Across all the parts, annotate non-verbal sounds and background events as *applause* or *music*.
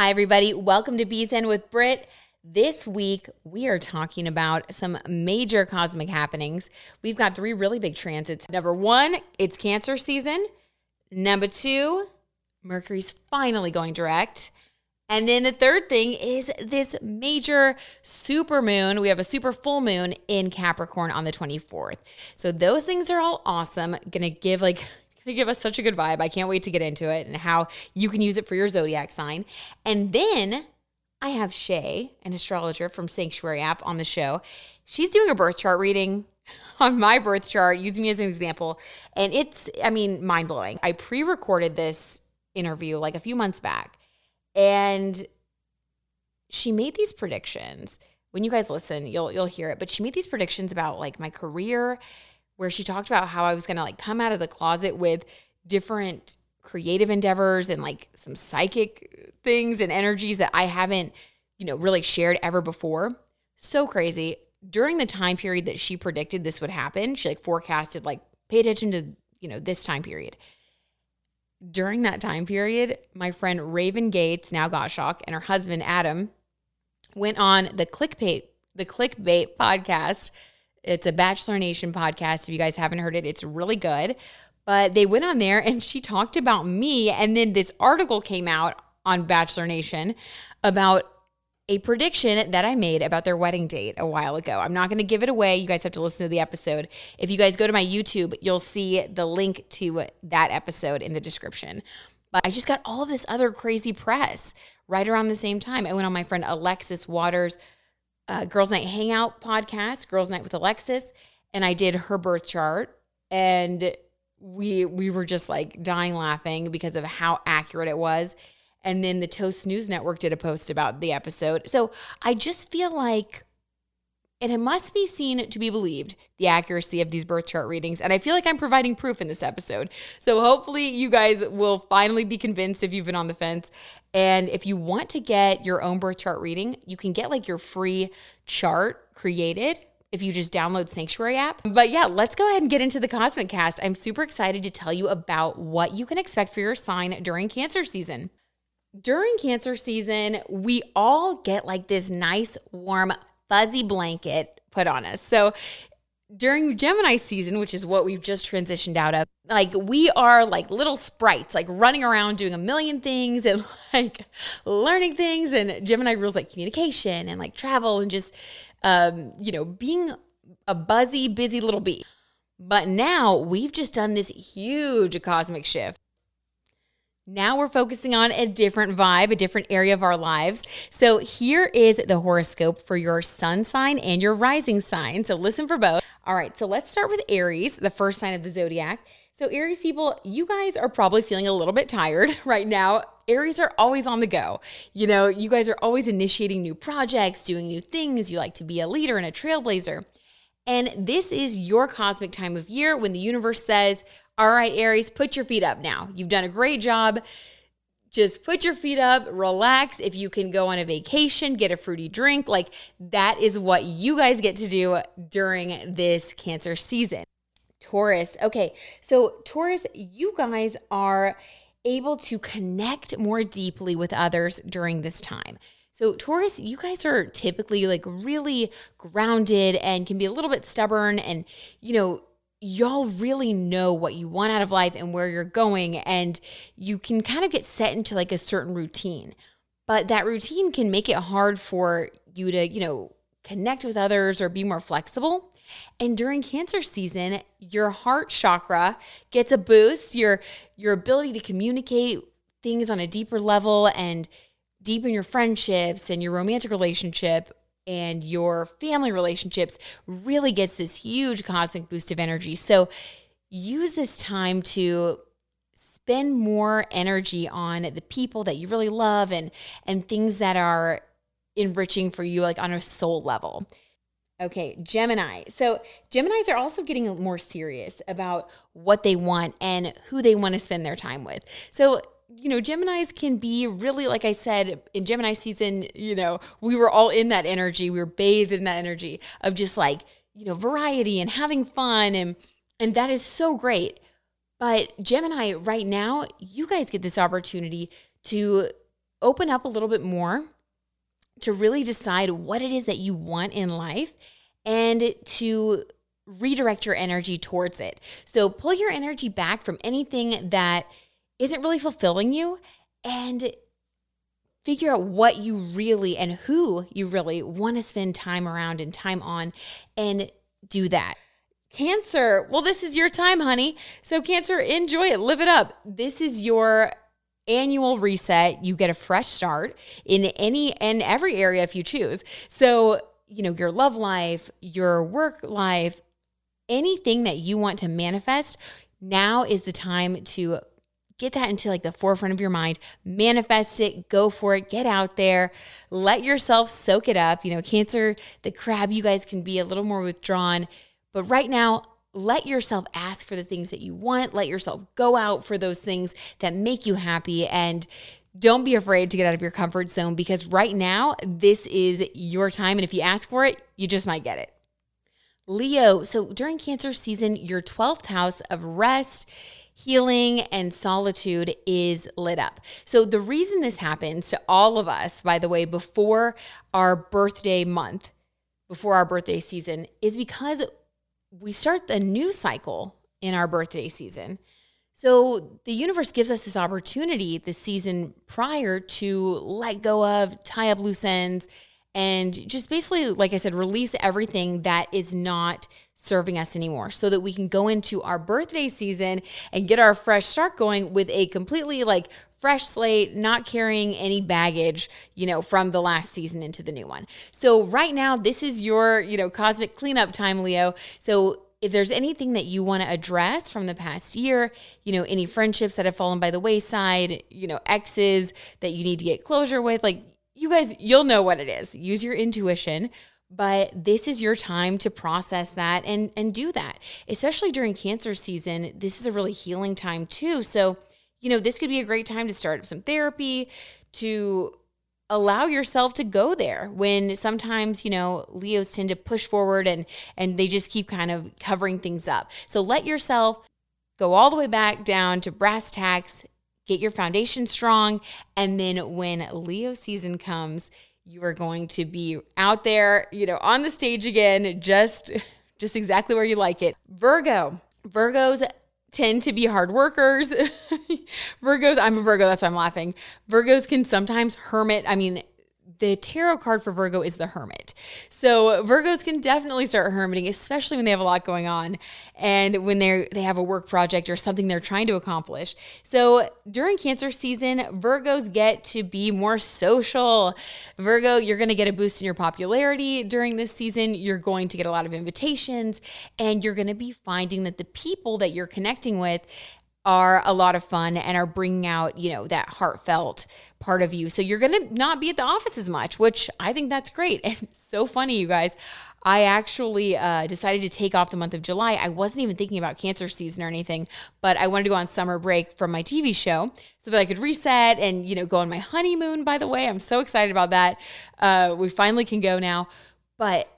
Hi, everybody. Welcome to Be Zen with Britt. This week, we are talking about some major cosmic happenings. We've got three really big transits. Number one, it's Cancer season. Number two, Mercury's finally going direct. And then the third thing is this major super moon. We have a super full moon in Capricorn on the 24th. So those things are all awesome. Gonna give like gonna give us such a good vibe. I can't wait to get into it and how you can use it for your zodiac sign. And then I have Shea, an astrologer from Sanctuary app on the show. She's doing a birth chart reading *laughs* on my birth chart, using me as an example. And it's, I mean, mind blowing. I pre recorded this interview like a few months back and she made these predictions. When you guys listen, you'll you'll hear it, but she made these predictions about like my career where she talked about how I was going to like come out of the closet with different creative endeavors and like some psychic things and energies that I haven't, you know, really shared ever before. So crazy. During the time period that she predicted this would happen, she like forecasted like pay attention to, you know, this time period during that time period, my friend Raven Gates, now Gottschalk, and her husband Adam went on the clickbait, the clickbait podcast. It's a Bachelor Nation podcast. If you guys haven't heard it, it's really good. But they went on there and she talked about me. And then this article came out on Bachelor Nation about a prediction that I made about their wedding date a while ago. I'm not going to give it away. You guys have to listen to the episode. If you guys go to my YouTube, you'll see the link to that episode in the description. But I just got all this other crazy press right around the same time. I went on my friend Alexis Waters' uh, Girls Night Hangout podcast, Girls Night with Alexis, and I did her birth chart. And we we were just like dying laughing because of how accurate it was. And then the Toast News Network did a post about the episode. So I just feel like it must be seen to be believed the accuracy of these birth chart readings. And I feel like I'm providing proof in this episode. So hopefully you guys will finally be convinced if you've been on the fence. And if you want to get your own birth chart reading, you can get like your free chart created if you just download Sanctuary app. But yeah, let's go ahead and get into the Cosmic Cast. I'm super excited to tell you about what you can expect for your sign during Cancer season during cancer season, we all get like this nice, warm, fuzzy blanket put on us. So during Gemini season, which is what we've just transitioned out of, like we are like little sprites, like running around doing a million things and *laughs* like learning things. And Gemini rules like communication and like travel and just, um, you know, being a buzzy, busy little bee. But now we've just done this huge cosmic shift now we're focusing on a different vibe, a different area of our lives. So here is the horoscope for your sun sign and your rising sign. So listen for both. All right, so let's start with Aries, the first sign of the zodiac. So, Aries people, you guys are probably feeling a little bit tired *laughs* right now. Aries are always on the go. You know, you guys are always initiating new projects, doing new things. You like to be a leader and a trailblazer. And this is your cosmic time of year when the universe says, all right, Aries, put your feet up now. You've done a great job. Just put your feet up, relax. If you can go on a vacation, get a fruity drink, like that is what you guys get to do during this Cancer season. Taurus. Okay, so Taurus, you guys are able to connect more deeply with others during this time. So, Taurus, you guys are typically like really grounded and can be a little bit stubborn and, you know, y'all really know what you want out of life and where you're going and you can kind of get set into like a certain routine. But that routine can make it hard for you to you know connect with others or be more flexible. And during cancer season your heart chakra gets a boost your your ability to communicate things on a deeper level and deepen your friendships and your romantic relationship and your family relationships really gets this huge cosmic boost of energy. So use this time to spend more energy on the people that you really love and and things that are enriching for you like on a soul level. Okay, Gemini. So, Geminis are also getting more serious about what they want and who they want to spend their time with. So, you know, Geminis can be really, like I said, in Gemini season, you know, we were all in that energy. We were bathed in that energy of just like, you know, variety and having fun. And, and that is so great. But Gemini, right now, you guys get this opportunity to open up a little bit more, to really decide what it is that you want in life, and to redirect your energy towards it. So pull your energy back from anything that isn't really fulfilling you and figure out what you really and who you really want to spend time around and time on and do that. Cancer, well, this is your time, honey. So, Cancer, enjoy it, live it up. This is your annual reset. You get a fresh start in any and every area if you choose. So, you know, your love life, your work life, anything that you want to manifest, now is the time to get that into like the forefront of your mind, manifest it, go for it, get out there, let yourself soak it up. You know, Cancer, the crab, you guys can be a little more withdrawn, but right now, let yourself ask for the things that you want. Let yourself go out for those things that make you happy and don't be afraid to get out of your comfort zone because right now, this is your time. And if you ask for it, you just might get it. Leo, so during Cancer season, your 12th house of rest, healing, and solitude is lit up. So, the reason this happens to all of us, by the way, before our birthday month, before our birthday season, is because we start the new cycle in our birthday season. So the universe gives us this opportunity the season prior to let go of, tie up loose ends, and just basically, like I said, release everything that is not serving us anymore so that we can go into our birthday season and get our fresh start going with a completely like fresh slate, not carrying any baggage, you know, from the last season into the new one. So right now, this is your, you know, cosmic cleanup time, Leo. So if there's anything that you want to address from the past year, you know, any friendships that have fallen by the wayside, you know, exes that you need to get closure with, like you guys, you'll know what it is. Use your intuition, but this is your time to process that and and do that. Especially during cancer season, this is a really healing time too. So, you know, this could be a great time to start some therapy, to allow yourself to go there when sometimes you know leos tend to push forward and and they just keep kind of covering things up so let yourself go all the way back down to brass tacks get your foundation strong and then when leo season comes you are going to be out there you know on the stage again just just exactly where you like it virgo virgos tend to be hard workers. *laughs* Virgos, I'm a Virgo, that's why I'm laughing. Virgos can sometimes hermit. I mean, the tarot card for Virgo is the Hermit. So Virgos can definitely start hermiting, especially when they have a lot going on and when they they have a work project or something they're trying to accomplish. So during Cancer season, Virgos get to be more social. Virgo, you're going to get a boost in your popularity during this season. You're going to get a lot of invitations and you're going to be finding that the people that you're connecting with are a lot of fun and are bringing out, you know, that heartfelt part of you. So you're going to not be at the office as much, which I think that's great. *laughs* And so funny, you guys. I actually uh, decided to take off the month of July. I wasn't even thinking about cancer season or anything, but I wanted to go on summer break from my TV show so that I could reset and, you know, go on my honeymoon, by the way. I'm so excited about that. Uh, we finally can go now. But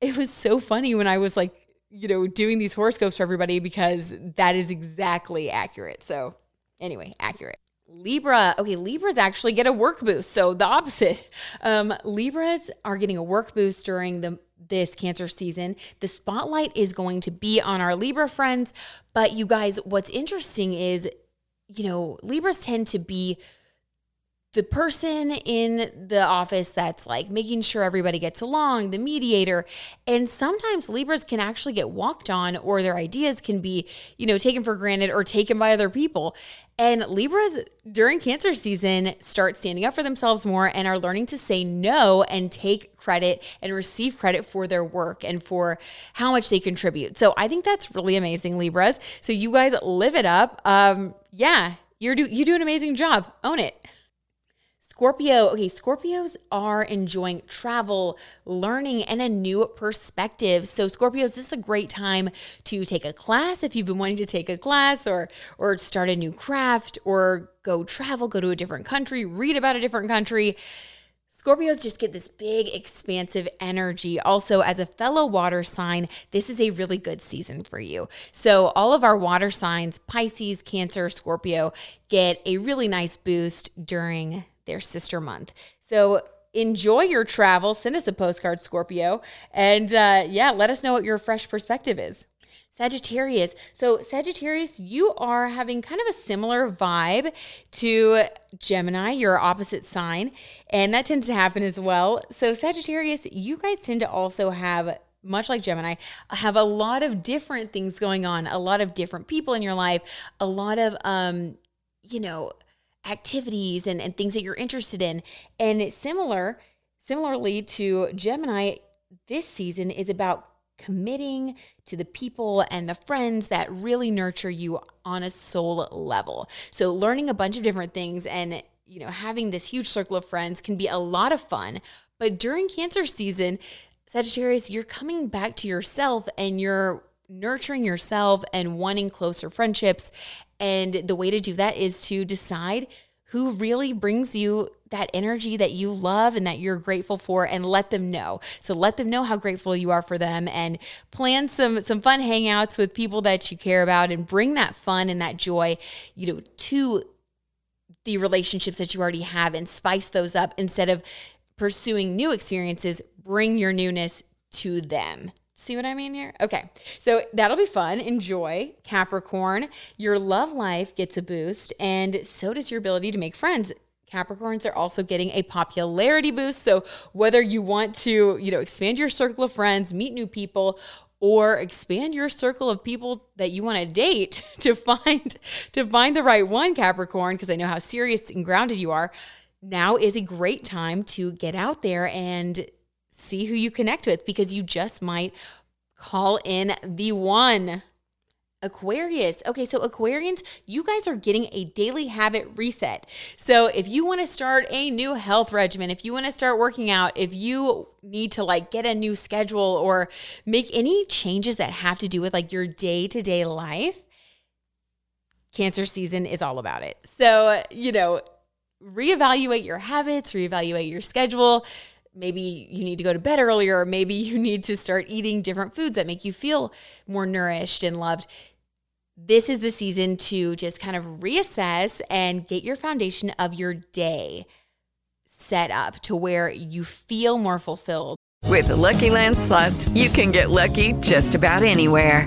it was so funny when I was like you know, doing these horoscopes for everybody because that is exactly accurate. So, anyway, accurate. Libra. Okay, Libras actually get a work boost. So the opposite. Um, Libras are getting a work boost during the this cancer season. The spotlight is going to be on our Libra friends. But you guys, what's interesting is, you know, Libras tend to be the person in the office that's like making sure everybody gets along, the mediator. And sometimes Libras can actually get walked on or their ideas can be, you know, taken for granted or taken by other people. And Libras during cancer season start standing up for themselves more and are learning to say no and take credit and receive credit for their work and for how much they contribute. So I think that's really amazing, Libras. So you guys live it up. Um, yeah, you're do you do an amazing job. Own it. Scorpio, okay, Scorpios are enjoying travel, learning, and a new perspective. So, Scorpios, this is a great time to take a class if you've been wanting to take a class or or start a new craft or go travel, go to a different country, read about a different country. Scorpios just get this big, expansive energy. Also, as a fellow water sign, this is a really good season for you. So, all of our water signs, Pisces, Cancer, Scorpio, get a really nice boost during their sister month. So enjoy your travel. Send us a postcard, Scorpio. And uh, yeah, let us know what your fresh perspective is. Sagittarius. So, Sagittarius, you are having kind of a similar vibe to Gemini, your opposite sign. And that tends to happen as well. So, Sagittarius, you guys tend to also have much like Gemini, have a lot of different things going on, a lot of different people in your life, a lot of, um, you know, activities and, and things that you're interested in. And similar, similarly to Gemini, this season is about committing to the people and the friends that really nurture you on a soul level. So learning a bunch of different things and you know having this huge circle of friends can be a lot of fun, but during cancer season, Sagittarius, you're coming back to yourself and you're nurturing yourself and wanting closer friendships. And the way to do that is to decide who really brings you that energy that you love and that you're grateful for and let them know. So let them know how grateful you are for them and plan some some fun hangouts with people that you care about and bring that fun and that joy, you know, to the relationships that you already have and spice those up instead of pursuing new experiences, bring your newness to them. See what I mean here? Okay. So that'll be fun. Enjoy. Capricorn, your love life gets a boost, and so does your ability to make friends. Capricorns are also getting a popularity boost. So whether you want to, you know, expand your circle of friends, meet new people, or expand your circle of people that you want to date *laughs* to find to find the right one, Capricorn, because I know how serious and grounded you are. Now is a great time to get out there and see who you connect with because you just might call in the one. Aquarius. Okay, so Aquarians, you guys are getting a daily habit reset. So if you want to start a new health regimen, if you want to start working out, if you need to like get a new schedule or make any changes that have to do with like your day to day life, cancer season is all about it. So, you know, reevaluate your habits, reevaluate your schedule, maybe you need to go to bed earlier, or maybe *laughs* you need to start eating different foods that make you feel more nourished and loved. This is the season to just kind of reassess and get your foundation of your day set up to where you feel more fulfilled. With the Lucky Land slots, you can get lucky just about anywhere.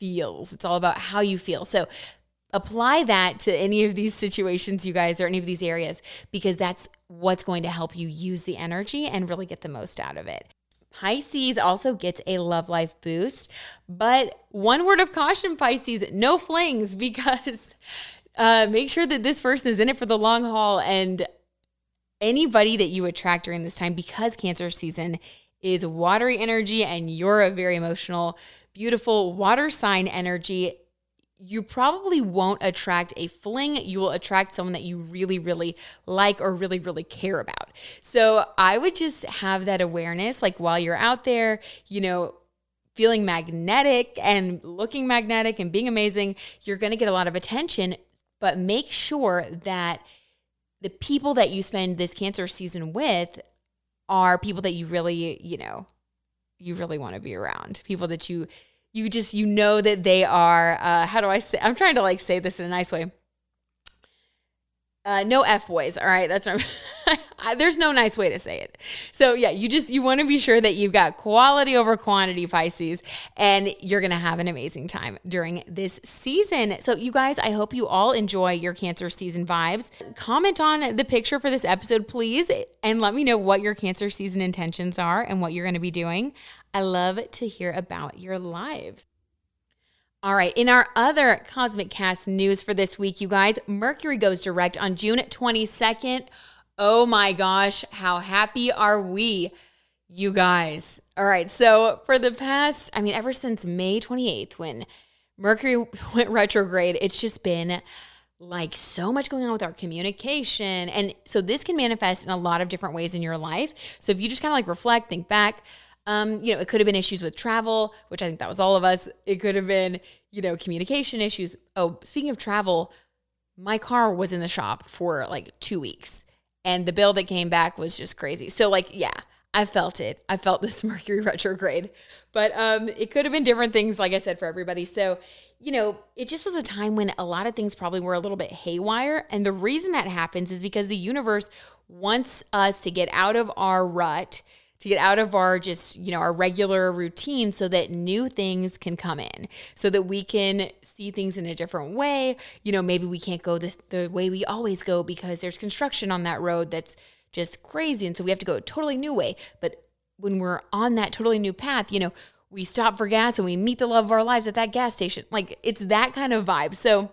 feels. It's all about how you feel. So apply that to any of these situations, you guys, or any of these areas, because that's what's going to help you use the energy and really get the most out of it. Pisces also gets a love life boost, but one word of caution, Pisces, no flings, *laughs* because uh, make sure that this person is in it for the long haul and anybody that you attract during this time, because Cancer season is watery energy and you're a very emotional, beautiful water sign energy, you probably won't attract a fling. You will attract someone that you really, really like or really, really care about. So I would just have that awareness, like while you're out there, you know, feeling magnetic and looking magnetic and being amazing, you're going to get a lot of attention, but make sure that the people that you spend this cancer season with are people that you really, you know, you really want to be around. People that you you just you know that they are uh how do I say I'm trying to like say this in a nice way. Uh, no f boys. All right, that's not. *laughs* I, there's no nice way to say it. So yeah, you just you want to be sure that you've got quality over quantity, Pisces, and you're gonna have an amazing time during this season. So you guys, I hope you all enjoy your Cancer season vibes. Comment on the picture for this episode, please, and let me know what your Cancer season intentions are and what you're gonna be doing. I love to hear about your lives. All right, in our other Cosmic Cast news for this week, you guys, Mercury goes direct on June 22nd. Oh my gosh, how happy are we, you guys? All right, so for the past, I mean, ever since May 28th, when Mercury *laughs* went retrograde, it's just been like so much going on with our communication. And so this can manifest in a lot of different ways in your life. So if you just kind of like reflect, think back, um, you know, it could have been issues with travel, which I think that was all of us. It could have been, you know, communication issues. Oh, speaking of travel, my car was in the shop for like two weeks and the bill that came back was just crazy. So, like, yeah, I felt it. I felt *laughs* this Mercury retrograde, but um, it could have been different things, like I said, for everybody. So, you know, it just was a time when a lot of things probably were a little bit haywire. And the reason that happens is because the universe wants us to get out of our rut to get out of our just, you know, our regular routine so that new things can come in, so that we can see things in a different way. You know, maybe we can't go this the way we always go because there's construction on that road that's just crazy and so we have to go a totally new way. But when we're on that totally new path, you know, we stop for gas and we meet the love of our lives at that gas station. Like it's that kind of vibe. So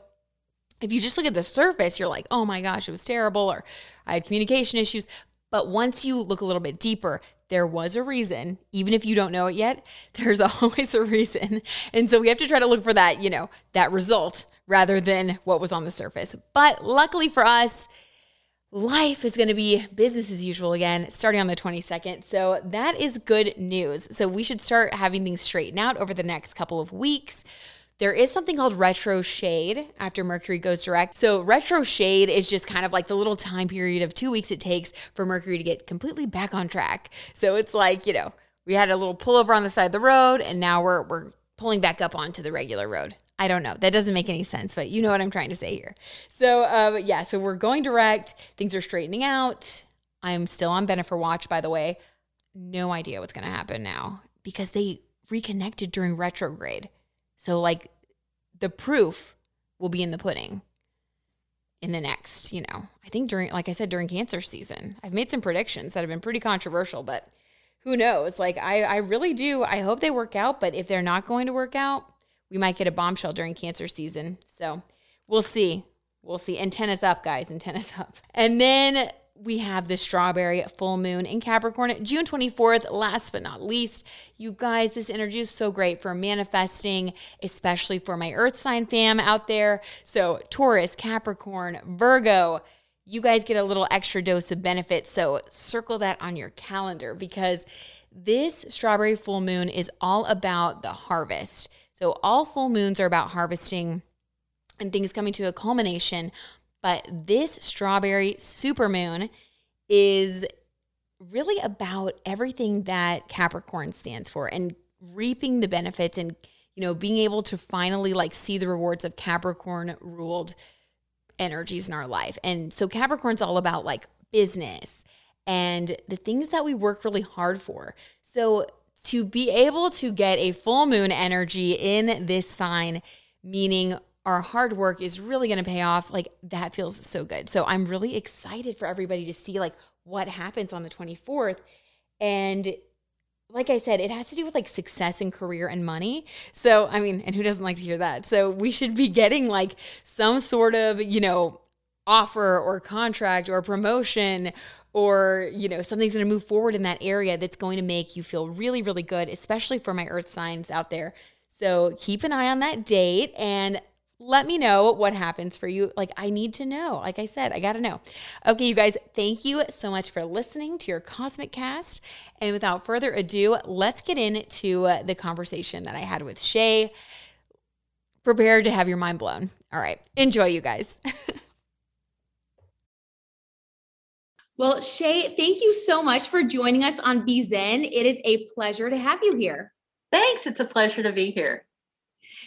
if you just look at the surface, you're like, oh my gosh, it was terrible, or I had communication issues. But once you look a little bit deeper, there was a reason. Even if you don't know it yet, *laughs* there's always a reason. And so we have to try to look for that, you know, that result rather than what was on the surface. But luckily for us, life is going to be business as usual again starting on the 22nd. So that is good news. So we should start having things straighten out over the next couple of weeks. There is something called retro shade after Mercury goes direct. So, retro shade is just kind of like the little time period of two weeks it takes for Mercury to get completely back on track. So, it's like, you know, we had a little pullover on the side of the road and now we're, we're pulling back up onto the regular road. I don't know. That doesn't make any sense, but you know what I'm trying to say here. So, uh, yeah, so we're going direct. Things are straightening out. I'm still on Bennifer Watch, by the way. No idea what's going to happen now because they reconnected during retrograde. So, like, the proof will be in the pudding in the next, you know, I think during, like I said, during cancer season. I've made some predictions that have been pretty controversial, but who knows? Like, I, I really do. I hope they work out, but if they're not going to work out, we might get a bombshell during cancer season. So, we'll see. We'll see. Antennas up, guys. Antennas up. And then we have the strawberry full moon in Capricorn, June 24th. Last but not least, you guys, this energy is so great for manifesting, especially for my earth sign fam out there. So, Taurus, Capricorn, Virgo, you guys get a little extra dose of benefit. So, circle that on your calendar because this strawberry full moon is all about the harvest. So, all full moons are about harvesting and things coming to a culmination. But this strawberry supermoon is really about everything that Capricorn stands for and reaping the benefits and you know being able to finally like see the rewards of Capricorn ruled energies in our life. And so Capricorn's all about like business and the things that we work really hard for. So to be able to get a full moon energy in this sign meaning our hard work is really going to pay off like that feels so good so i'm really excited for everybody to see like what happens on the 24th and like I said, it has to do with like success and career and money. So, I mean, and who doesn't like to hear that? So, we should be getting like some sort of, you know, offer or contract or promotion or, you know, something's going to move forward in that area that's going to make you feel really, really good, especially for my earth signs out there. So, keep an eye on that date. And let me know what happens for you. Like, I need to know. Like I said, I got to know. Okay, you guys, thank you so much for listening to your Cosmic Cast. And without further ado, let's get into the conversation that I had with Shea. Prepare to have your mind blown. All right, enjoy, you guys. *laughs* Well, Shea, thank you so much for joining us on Be Zen. It is a pleasure to have you here. Thanks. It's a pleasure to be here.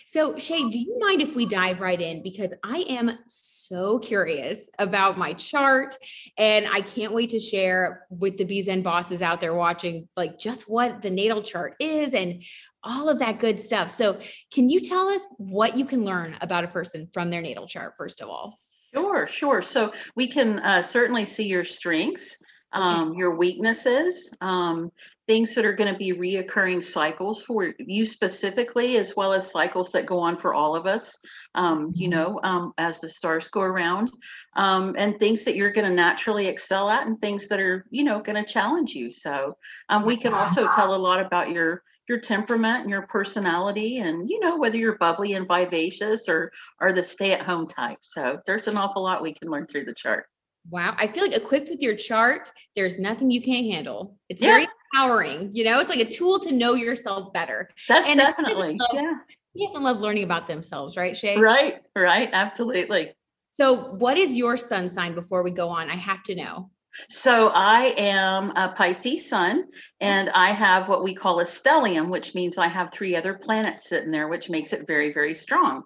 So, Shea, do you mind if we dive right in? Because I am so curious about my chart and I can't wait to share with the Be Zen bosses out there watching, like just what the natal chart is and all of that good stuff. So, can you tell us what you can learn about a person from their natal chart, first of all? Sure, sure. So, we can uh, certainly see your strengths, um, your weaknesses, um, things that are going to be reoccurring cycles for you specifically, as well as cycles that go on for all of us, um, you Mm-hmm. know, um, as the stars go around, um, and things that you're going to naturally excel at, and things that are, you know, going to challenge you. So, um, we can also *laughs* tell a lot about your your temperament and your personality and you know whether you're bubbly and vivacious or or the stay-at-home type so there's an awful lot we can learn through the chart Wow. I feel like equipped with your chart, there's nothing you can't handle. It's Yeah. very empowering. You know, it's like a tool to know yourself better. that's And definitely love- yeah Yes, I love learning about themselves, right, Shea? Right, right, absolutely. So, what is your sun sign before we go on? I have to know. So I am a Pisces sun, and I have what we call a stellium, which means I have three other planets sitting there, which makes it very, very strong.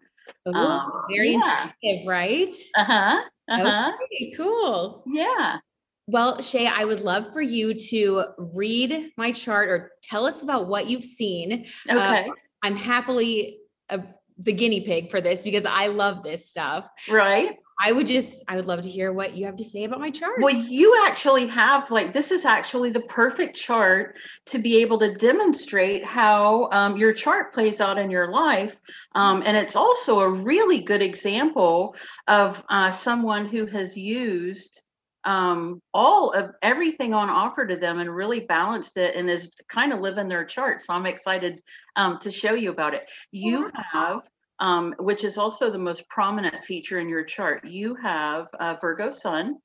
Ooh, Um, very yeah. right? Uh huh. Uh huh. Okay, cool. Yeah. Well, Shea, I would love for you to read my chart or tell us about what you've seen. Uh, Okay. I'm happily a, the guinea pig for this because I love this stuff. right. I would just, I would love to hear what you have to say about my chart. Well, you actually have like this is actually the perfect chart to be able to demonstrate how um, your chart plays out in your life, um, and it's also a really good example of uh, someone who has used um, all of everything on offer to them and really balanced it and is kind of living their chart. So I'm excited um, to show you about it. You have um, which is also the most prominent feature in your chart. You have uh, Virgo Sun,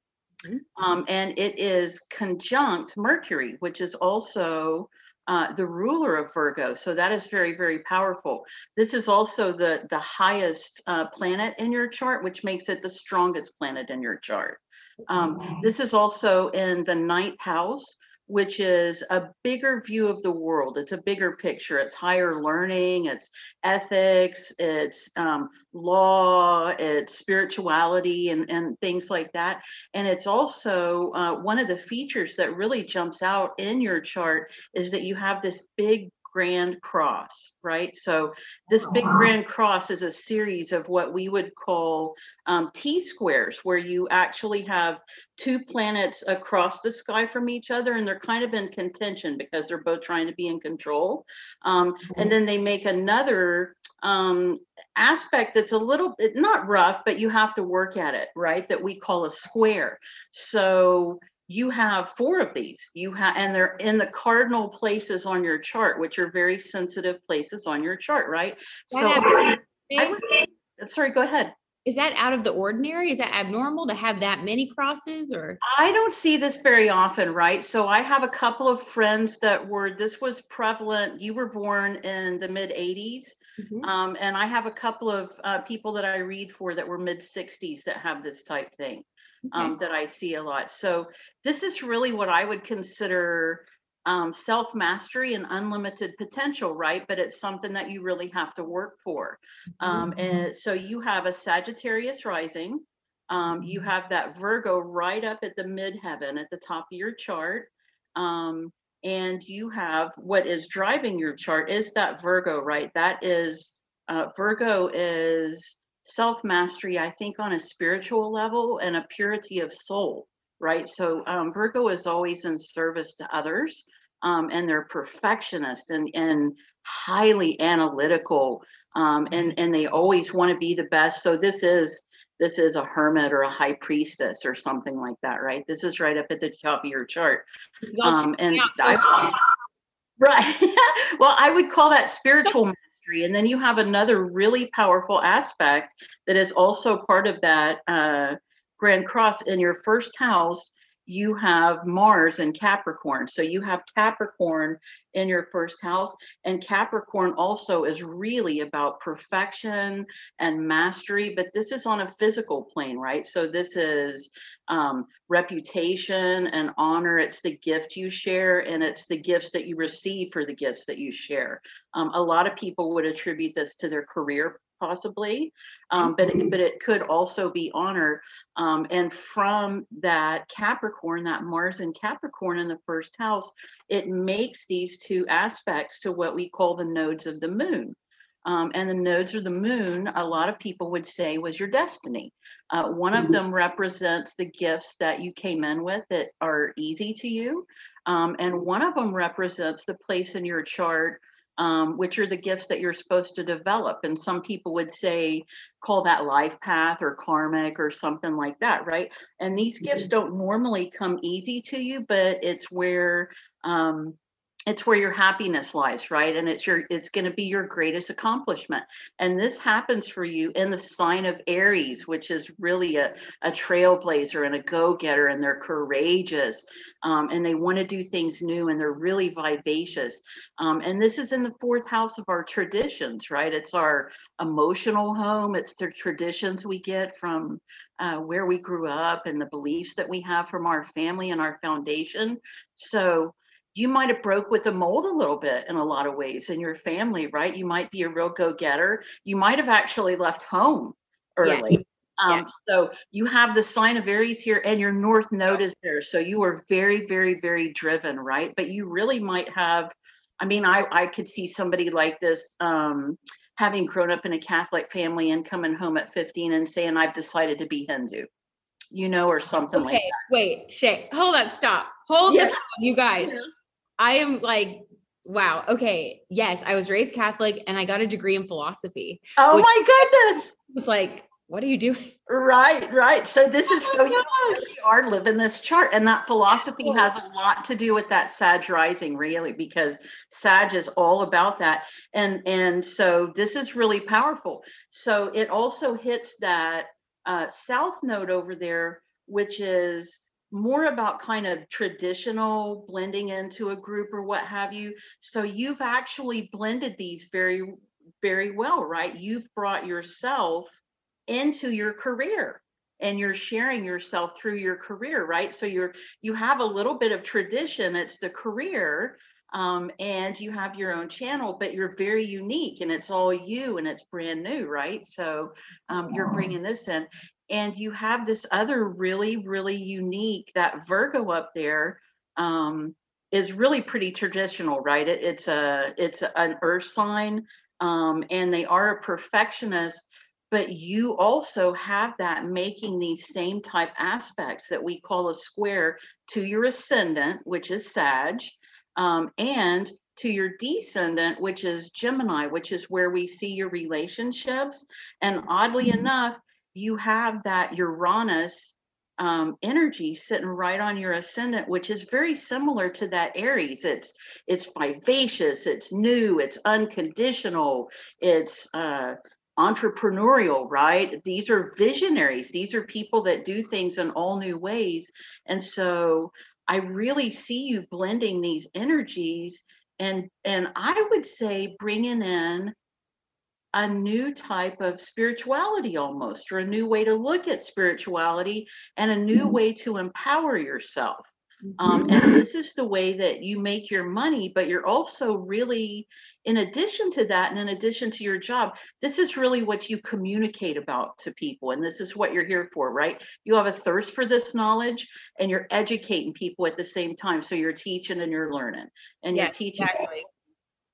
um, and it is conjunct Mercury, which is also uh, the ruler of Virgo. So that is very, very powerful. This is also the the highest uh, planet in your chart, which makes it the strongest planet in your chart. Um, this is also in the ninth house, which is a bigger view of the world. It's a bigger picture. It's higher learning, it's ethics, it's um, law, it's spirituality, and, and things like that. And it's also uh, one of the features that really jumps out in your chart is that you have this big grand cross, right? So this big grand cross is a series of what we would call um, T squares, where you actually have two planets across the sky from each other, and they're kind of in contention because they're both trying to be in control. Um, and then they make another um, aspect that's a little bit not rough, but you have to work at it, right? That we call a square. So you have four of these you have and they're in the cardinal places on your chart which are very sensitive places on your chart right so I, I would, sorry go ahead Is that out of the ordinary? Is that abnormal to have that many crosses or? I don't see this very often, right? So I have a couple of friends that were, this was prevalent. You were born in the mid 80s. Mhm. Um, and I have a couple of uh, people that I read for that were mid 60s that have this type thing um, that I see a lot. So this is really what I would consider um, self mastery and unlimited potential, right? But it's something that you really have to work for. Um, and so you have a Sagittarius rising. Um, you have that Virgo right up at the midheaven at the top of your chart. Um, and you have what is driving your chart is that Virgo, right? That is uh, Virgo is self mastery, I think, on a spiritual level and a purity of soul, right? So um, Virgo is always in service to others. Um, and they're perfectionist and, and highly analytical um, and and they always want to be the best so this is this is a hermit or a high priestess or something like that right this is right up at the top of your chart This is all um, and out so I, *laughs* right *laughs* well i would call that *laughs* spiritual mastery and then you have another really powerful aspect that is also part of that uh, grand cross in your first house you have Mars and Capricorn. So you have Capricorn in your first house. And Capricorn also is really about perfection and mastery, but this is on a physical plane, right? So this is um, reputation and honor. It's the gift you share, and it's the gifts that you receive for the gifts that you share. Um, a lot of people would attribute this to their career possibly, um, but it, but it could also be honor. Um, and from that Capricorn, that Mars and Capricorn in the first house, it makes these two aspects to what we call the nodes of the moon. Um, and the nodes of the moon, a lot of people would say was your destiny. Uh, one of them represents the gifts that you came in with that are easy to you. Um, and one of them represents the place in your chart um, which are the gifts that you're supposed to develop. And some people would say, call that life path or karmic or something like that, right? And these gifts mm-hmm. don't normally come easy to you, but it's where um, it's where your happiness lies right? And it's your it's going to be your greatest accomplishment. And this happens for you in the sign of aries which is really a, a trailblazer and a go-getter and they're courageous um, and they want to do things new and they're really vivacious. Um, and this is in the fourth house of our traditions right? It's our emotional home. It's the traditions we get from uh, where we grew up and the beliefs that we have from our family and our foundation. So you might have broke with the mold a little bit in a lot of ways in your family, right? You might be a real go-getter. You might have actually left home early. Yeah. Um, yeah. So you have the sign of Aries here, and your North Node is there. So you are very, very, very driven, right? But you really might have. I mean, I I could see somebody like this um, having grown up in a Catholic family and coming home at 15 and saying, "I've decided to be Hindu," you know, or something okay, like that. Okay, wait, Shea, hold on, stop, hold yeah. the phone, you guys. Yeah. I am like, wow. Okay. Yes, I was raised Catholic and I got a degree in philosophy. Oh my goodness. It's like, what are you doing? Right, right. So this is oh so you really are living this chart, and that philosophy has a lot to do with that Sag rising, really, because Sag is all about that, and and so this is really powerful. So it also hits that uh, South node over there, which is more about kind of traditional blending into a group or what have you. So you've actually blended these very, very well, right? You've brought yourself into your career and you're sharing yourself through your career right so you're you have a little bit of tradition it's the career um, and you have your own channel but you're very unique and it's all you and it's brand new right so um, you're bringing this in and you have this other really really unique that virgo up there um, is really pretty traditional right it, it's a it's an earth sign um, and they are a perfectionist but you also have that making these same type aspects that we call a square to your ascendant which is sag um, and to your descendant, which is Gemini, which is where we see your relationships. And oddly mm-hmm. enough, you have that Uranus um, energy sitting right on your ascendant, which is very similar to that Aries. It's it's vivacious, it's new, it's unconditional, it's uh, entrepreneurial, right? These are visionaries. These are people that do things in all new ways, and so I really see you blending these energies, and and I would say bringing in a new type of spirituality almost, or a new way to look at spirituality and a new mm-hmm. way to empower yourself. Um, mm-hmm. and this is the way that you make your money, but you're also really, in addition to that, and in addition to your job, this is really what you communicate about to people. And this is what you're here for, right? You have a thirst for this knowledge and you're educating people at the same time. So you're teaching and you're learning and yes, you're teaching exactly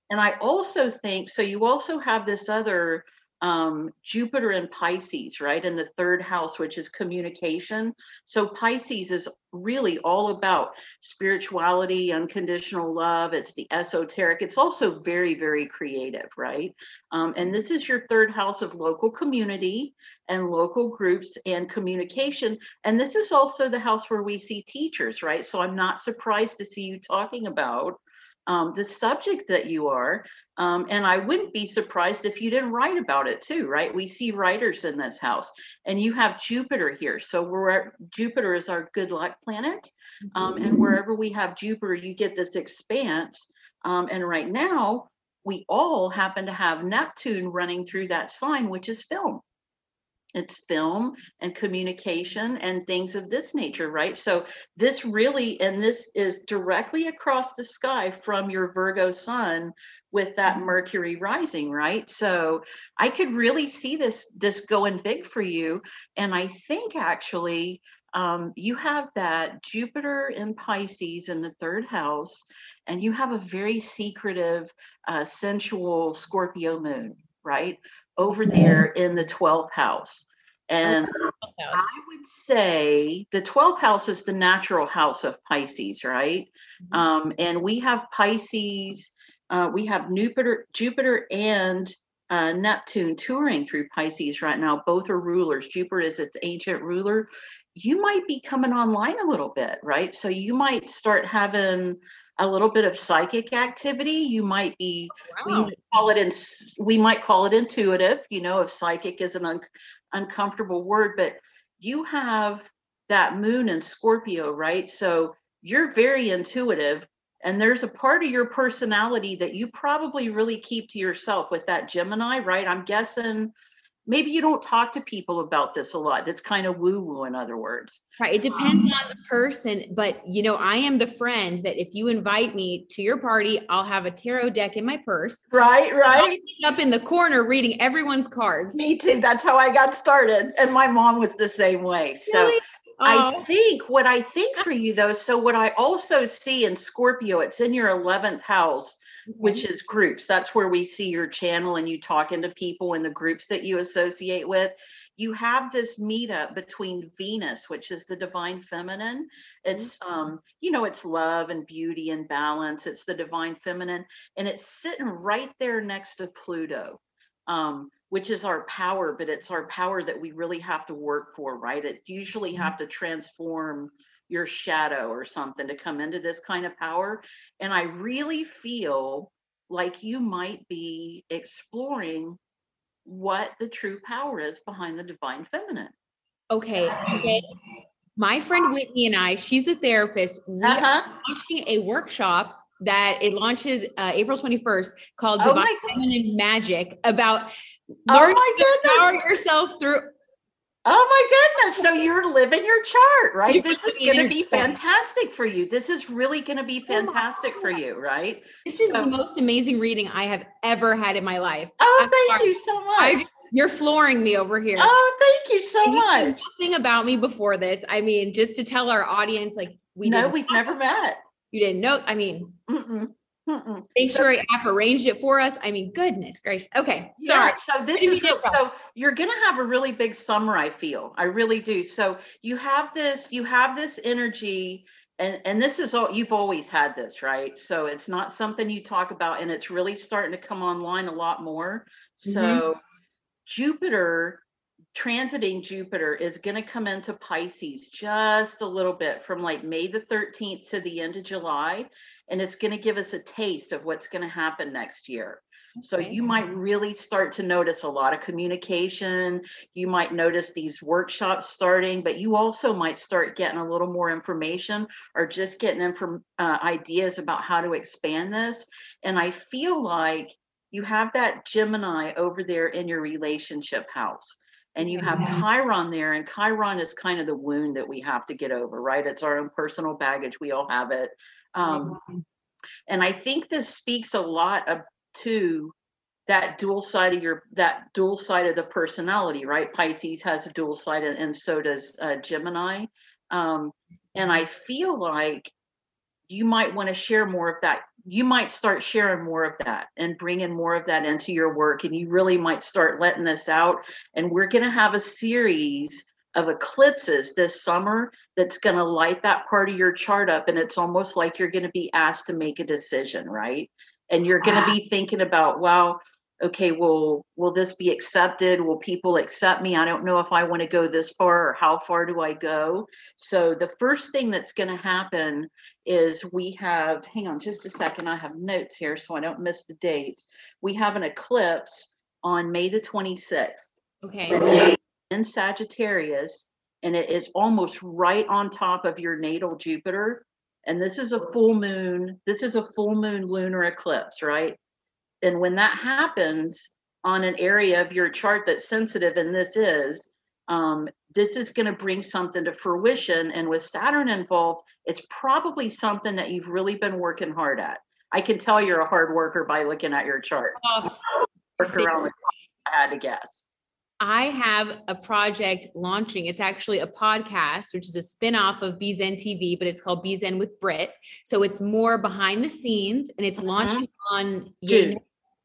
and I also think so. You also have this other um, Jupiter and Pisces, right, in the third house, which is communication. So Pisces is really all about spirituality, unconditional love. It's the esoteric. It's also very, very creative, right? Um, and this is your third house of local community and local groups and communication. And this is also the house where we see teachers, right? So I'm not surprised to see you talking about um, the subject that you are. Um, and I wouldn't be surprised if you didn't write about it too, right? We see writers in this house, and you have Jupiter here. So we're Jupiter is our good luck planet, um, and wherever we have Jupiter, you get this expanse. Um, and right now, we all happen to have Neptune running through that sign, which is film it's film and communication and things of this nature right? So this really and this is directly across the sky from your virgo sun with that mm-hmm. mercury rising right? So i could really see this this going big for you. And i think actually um, you have that jupiter in pisces in the third house and you have a very secretive uh, sensual scorpio moon right over there in the 12th house. And I would say the 12th house is the natural house of Pisces, right? Mm-hmm. Um, and we have Pisces, uh, we have Jupiter, Jupiter and uh, Neptune touring through Pisces right now. Both are rulers. Jupiter is its ancient ruler. You might be coming online a little bit, right? So you might start having a little bit of psychic activity. You might be oh, wow. we call it in we might call it intuitive. You know, if psychic is an un, uncomfortable word, but you have that moon in Scorpio, right? So you're very intuitive, and there's a part of your personality that you probably really keep to yourself with that Gemini, right? I'm guessing maybe you don't talk to people about this a lot. It's kind of woo woo, in other words. Right. It depends um, on the person. But, you know, I am the friend that if you invite me to your party, I'll have a tarot deck in my purse. Right. Right. Up in the corner reading everyone's cards. Me too. That's how I got started. And my mom was the same way. So, really? I think what I think for you though, so what I also see in Scorpio, it's in your 11th house which is groups. That's where we see your channel and you talking to people in the groups that you associate with. You have this meetup between Venus, which is the divine feminine. It's mm-hmm. um, you know, it's love and beauty and balance. It's the divine feminine, and it's sitting right there next to Pluto. Um, which is our power, but it's our power that we really have to work for, right? It usually mm-hmm. have to transform your shadow or something to come into this kind of power. And I really feel like you might be exploring what the true power is behind the divine feminine. Okay. okay. My friend Whitney and I, she's a therapist. We uh-huh. are launching a workshop that it launches uh, April 21st called oh Divine Feminine Magic about oh learning to power yourself through Oh my goodness. So you're living your chart, right? You're this is going to be fantastic for you. This is really going to be oh fantastic for you, right? This is so, the most amazing reading I have ever had in my life. Oh, I'm thank sorry. you so much. Just, you're flooring me over here. Oh, thank you so and much. You nothing about me before this. I mean, just to tell our audience, like we know we've never met. You didn't know. I mean, Mm-mm. Mm-mm. Make sure so, app arranged it for us. I mean, goodness gracious. Okay. Yeah. So this is so you're gonna have a really big summer, I feel. I really do. So you have this, you have this energy, and and this is all you've always had this, right? So it's not something you talk about, and it's really starting to come online a lot more. So mm-hmm. Jupiter transiting Jupiter is going to come into Pisces just a little bit from like May the 13th to the end of July and it's going to give us a taste of what's going to happen next year. So you might really start to notice a lot of communication. You might notice these workshops starting, but you also might start getting a little more information or just getting inform- uh, ideas about how to expand this. And I feel like you have that Gemini over there in your relationship house. And you have Chiron there, and Chiron is kind of the wound that we have to get over, right? It's our own personal baggage. We all have it. Um, and I think this speaks a lot of, to that dual side of your that dual side of the personality, right? Pisces has a dual side, and, and so does uh, Gemini. Um, and I feel like you might want to share more of that. You might start sharing more of that and bringing more of that into your work, and you really might start letting this out. And we're going to have a series of eclipses this summer that's going to light that part of your chart up and it's almost like you're going to be asked to make a decision right and you're going to be ah. thinking about wow okay, will will this be accepted? Will people accept me? I don't know if I want to go this far or how far do I go. So the first thing that's going to happen is we have, hang on just a second, I have notes here so I don't miss the dates. We have an eclipse on May the 26th. Okay. In Sagittarius, and it is almost right on top of your natal Jupiter. And this is a full moon. This is a full moon lunar eclipse, right? And when that happens on an area of your chart that's sensitive, and this is, um, this is going to bring something to fruition. And with Saturn involved, it's probably something that you've really been working hard at. I can tell you're a hard worker by looking at your chart. Oh, Work around the clock, I had to guess. I have a project launching. It's actually a podcast, which is a spin-off of Be Zen TV, but it's called Be Zen with Brit. So it's more behind the scenes and it's uh-huh. launching on Yay,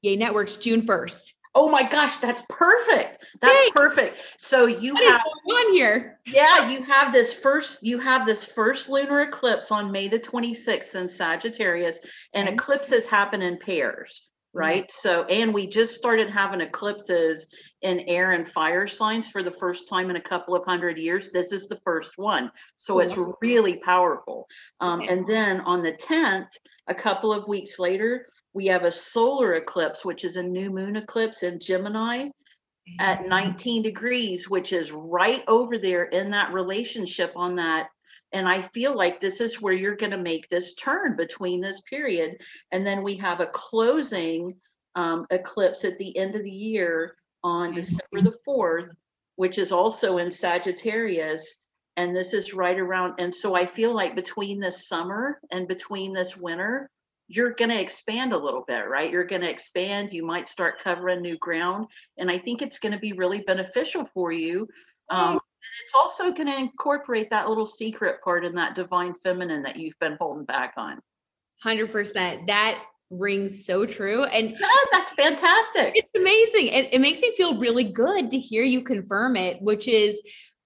Yay Networks June 1st. Oh my gosh, that's perfect. That's Yay. perfect. So you What have going on here? yeah, you have this first you have this first lunar eclipse on May the 26th in Sagittarius and Okay. eclipses happen in pairs, right? So and we just started having eclipses in air and fire signs for the first time in a couple of hundred years. This is the first one. So it's really powerful. Um, and then on the 10th, a couple of weeks later, we have a solar eclipse, which is a new moon eclipse in Gemini at 19 degrees, which is right over there in that relationship on that. And I feel like this is where you're going to make this turn between this period. And then we have a closing um, eclipse at the end of the year on December the 4th, which is also in Sagittarius. And this is right around. And so I feel like between this summer and between this winter, you're going to expand a little bit, right? You're going to expand. You might start covering new ground. And I think it's going to be really beneficial for you. Um, it's also going to incorporate that little secret part in that divine feminine that you've been holding back on. 100%. That rings so true. And that's fantastic. it's amazing. It, it makes me feel really good to hear you confirm it, which is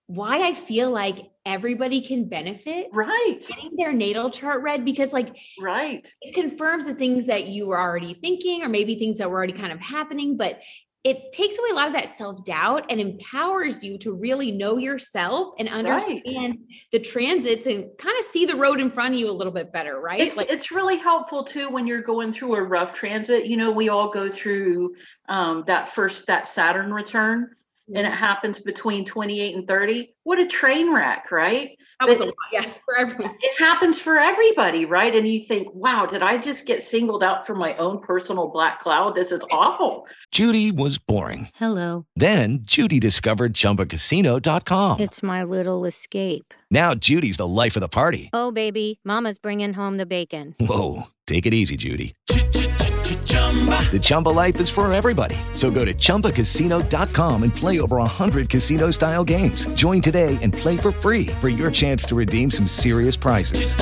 why I feel like everybody can benefit Right, getting their natal chart read because like right. it confirms the things that you were already thinking or maybe things that were already kind of happening but it takes away a lot of that self-doubt and empowers you to really know yourself and understand the transits and kind of see the road in front of you a little bit better right It's it's really helpful too when you're going through a rough transit. You know, we all go through um, that first that Saturn return, and it happens between 28 and 30. What a train wreck, right? That was a lot, yeah *laughs* for everyone It happens for everybody, right? And you think, wow, did I just get singled out for my own personal black cloud? This is awful. Judy was boring. Hello. Then Judy discovered ChumbaCasino.com. It's my little escape. Now Judy's the life of the party. Oh, baby, Mama's bringing home the bacon. Whoa, take it easy, Judy. The Chumba life is for everybody. So go to ChumbaCasino.com and play over 100 casino-style games. Join today and play for free for your chance to redeem some serious prizes.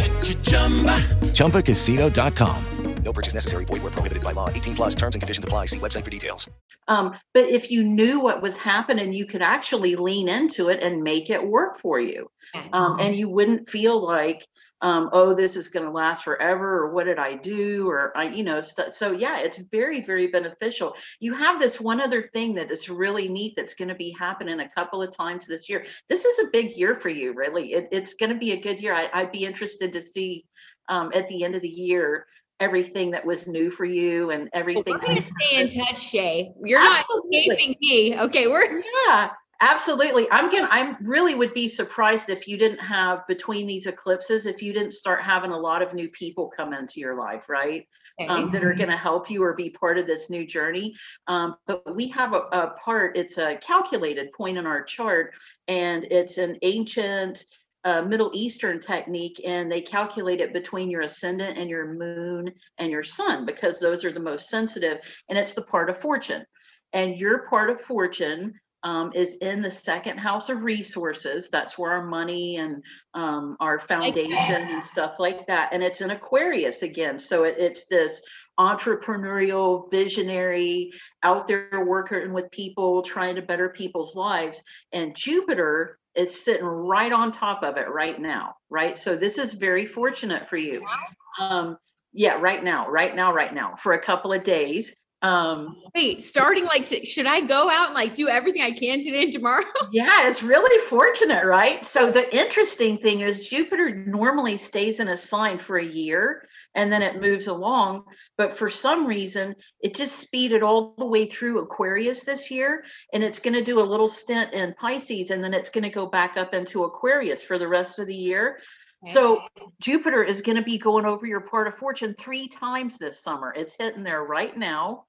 ChumbaCasino.com. No purchase necessary. Void where prohibited by law. 18 plus terms and conditions apply. See website for details. Um, but if you knew what was happening, you could actually lean into it and make it work for you. Um, and you wouldn't feel like, um, oh, this is going to last forever, or what did I do, or I, you know, st- so yeah, it's very, very beneficial. You have this one other thing that is really neat that's going to be happening a couple of times this year. This is a big year for you, really. It, it's going to be a good year. I, I'd be interested to see um, at the end of the year everything that was new for you and Well, everything. we're going to stay in touch Shea you're not Absolutely. escaping me okay we're Yeah, absolutely. I'm gonna, I'm really would be surprised if you didn't have between these eclipses, if you didn't start having a lot of new people come into your life, right? Um, that are going to help you or be part of this new journey. Um, but we have a, a part, it's a calculated point in our chart, and it's an ancient uh, Middle Eastern technique, and they calculate it between your ascendant and your moon and your sun because those are the most sensitive, and it's the part of fortune. And your part of fortune um, is in the second house of resources. That's where our money and um, our foundation and stuff like that. And it's in Aquarius again. So it, it's this entrepreneurial, visionary, out there working with people, trying to better people's lives. And Jupiter is sitting right on top of it right now, right? So this is very fortunate for you. Um, yeah, right now, right now, right now, for a couple of days. Um, Wait, starting like, sh- should I go out and like do everything I can today and tomorrow? *laughs* yeah, it's really fortunate, right? So the interesting thing is Jupiter normally stays in a sign for a year and then it moves along. But for some reason, it just speeded all the way through Aquarius this year. And it's going to do a little stint in Pisces and then it's going to go back up into Aquarius for the rest of the year. So Jupiter is going to be going over your part of fortune three times this summer. It's hitting there right now,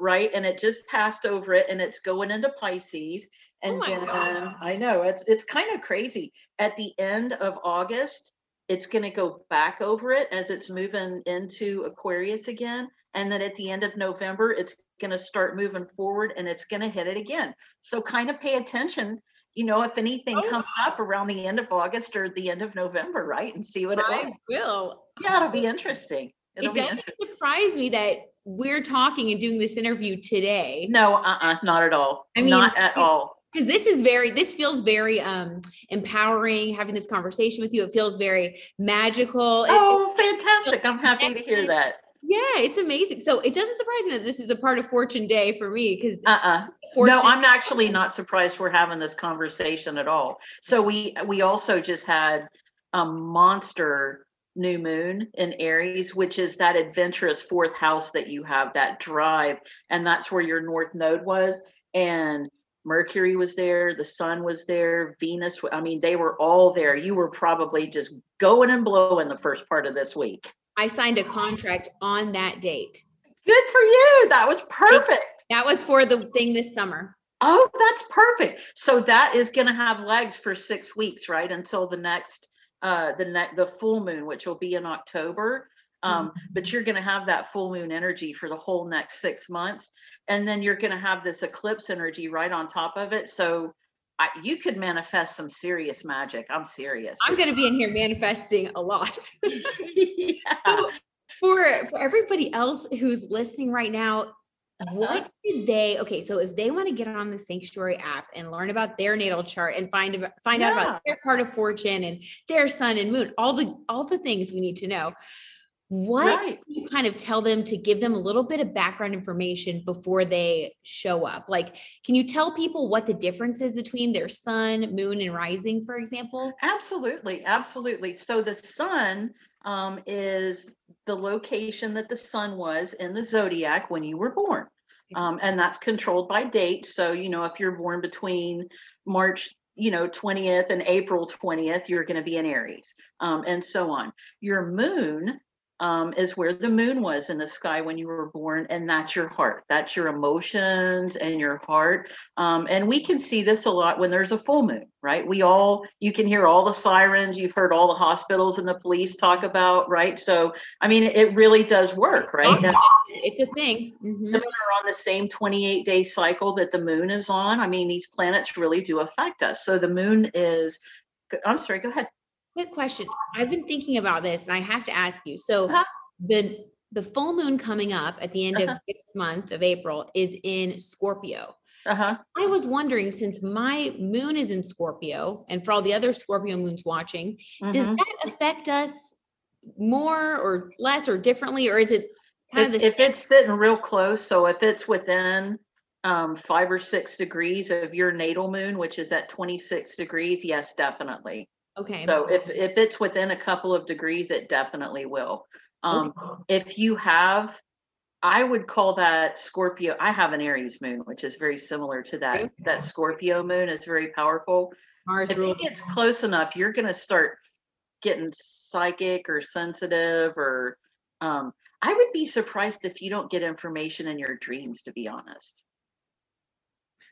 right? And it just passed over it and it's going into Pisces. Oh and my then. I know it's it's kind of crazy. At the end of August, it's going to go back over it as it's moving into Aquarius again. And then at the end of November, it's going to start moving forward and it's going to hit it again. So kind of pay attention. You know, if anything Oh. comes up around the end of August or the end of November, right? And see what it I was. will. Yeah, it'll be interesting. It'll It be doesn't interesting. surprise me that we're talking and doing this interview today. No, uh-uh, not at all. I mean, not at it- all. because this is very this feels very um empowering having this conversation with you it feels very magical It- Oh, fantastic. I'm happy to hear that. yeah it's amazing so it doesn't surprise me that this is a part of fortune day for me because Uh-uh. No, I'm actually not surprised we're having this conversation at all. So we we also just had a monster new moon in Aries, which is that adventurous fourth house that you have, that drive, and that's where your north node was. And Mercury was there, the sun was there, Venus, I mean, they were all there. You were probably just going and blowing the first part of this week. i signed a contract on that date Good for you. That was perfect. That was for the thing this summer Oh, that's perfect. So that is going to have legs for six weeks, right? Until the next, uh, the next, the full moon, which will be in October. Um, but you're going to have that full moon energy for the whole next six months, and then you're going to have this eclipse energy right on top of it. So I, you could manifest some serious magic. I'm serious. i'm going to be in here manifesting a lot *laughs* yeah. So for for everybody else who's listening right now what did they okay so if they want to get on the sanctuary app and learn about their natal chart and find about find out about their part of fortune and their sun and moon all the all the things we need to know what Right. you kind of tell them to give them a little bit of background information before they show up like can you tell people what the difference is between their sun moon and rising for example Absolutely, absolutely. So the sun um, is the location that the sun was in the zodiac when you were born. Um, and that's controlled by date. So, you know, if you're born between March, you know, 20th and April 20th, you're going to be in Aries um, and so on. Your moon um, is where the moon was in the sky when you were born, and that's your heart. That's your emotions and your heart. Um, and we can see this a lot when there's a full moon, right? We all, you can hear all the sirens, you've heard all the hospitals and the police talk about, right? So, I mean, it really does work, right? And it's a thing Mhm. women are on the same 28 day cycle that the moon is on. I mean, these planets really do affect us. So the moon is, I'm sorry, go ahead. Quick question. I've been thinking about this and I have to ask you. So Uh-huh. the the full moon coming up at the end Uh-huh. of this month of April is in Scorpio. Uh huh. I was wondering since my moon is in Scorpio and for all the other Scorpio moons watching, does Mhm. that affect us more or less or differently or is it kind If, of the if it's sitting real close, so if it's within um, five or six degrees of your natal moon, which is at 26 degrees, yes, definitely. Okay. So if, if it's within a couple of degrees, it definitely will. Um, if you have, I would call that Scorpio. I have an Aries moon, which is very similar to that. That Scorpio moon is very powerful. Mars If it gets close enough, you're going to start getting psychic or sensitive or um, I would be surprised if you don't get information in your dreams, to be honest.